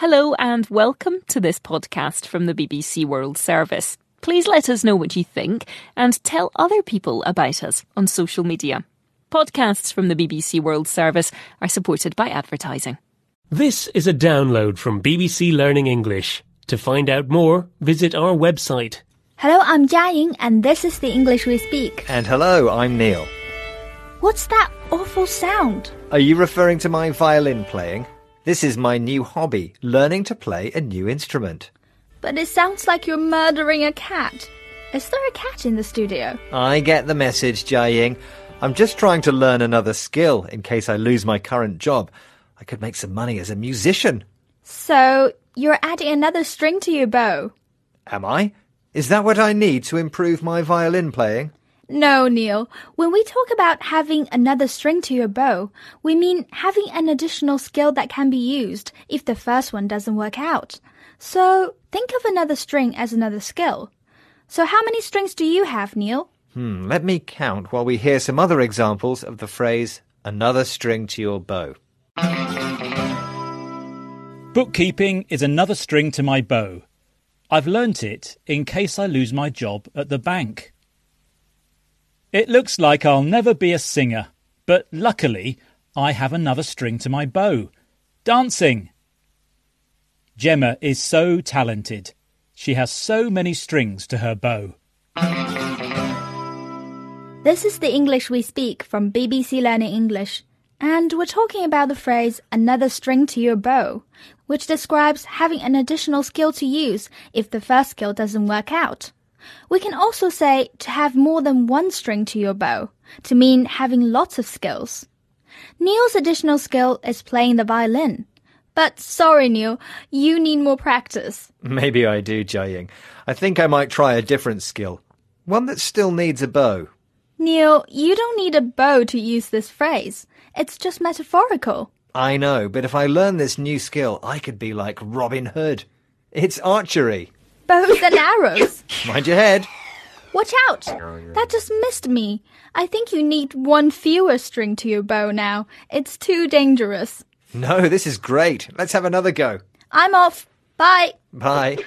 Hello and welcome to this podcast from the BBC World Service. Please let us know what you think and tell other people about us on social media. Podcasts from the BBC World Service are supported by advertising. This is a download from BBC Learning English. To find out more, visit our website. Hello, I'm Jiaying, and this is the English we speak. And hello, I'm Neil. What's that awful sound? Are you referring to my violin playing? This is my new hobby, learning to play a new instrument. But it sounds like you're murdering a cat. Is there a cat in the studio? I get the message, Jia Ying. I'm just trying to learn another skill in case I lose my current job. I could make some money as a musician. So, you're adding another string to your bow? Am I? Is that what I need to improve my violin playing? No, Neil. When we talk about having another string to your bow, we mean having an additional skill that can be used if the first one doesn't work out. So think of another string as another skill. So how many strings do you have, Neil? Hmm, let me count while we hear some other examples of the phrase another string to your bow. Bookkeeping is another string to my bow. I've learnt it in case I lose my job at the bank. It looks like I'll never be a singer, but luckily I have another string to my bow. Dancing! Gemma is so talented. She has so many strings to her bow. This is the English we speak from BBC Learning English, and we're talking about the phrase another string to your bow, which describes having an additional skill to use if the first skill doesn't work out. We can also say to have more than one string to your bow, to mean having lots of skills. Neil's additional skill is playing the violin. But sorry, Neil, you need more practice. Maybe I do, Jia Ying. I think I might try a different skill. One that still needs a bow. Neil, you don't need a bow to use this phrase. It's just metaphorical. I know, but if I learn this new skill, I could be like Robin Hood. It's archery. Bows and arrows. Mind your head. Watch out! That just missed me. I think you need one fewer string to your bow now. It's too dangerous. No, this is great. Let's have another go. I'm off. Bye. Bye.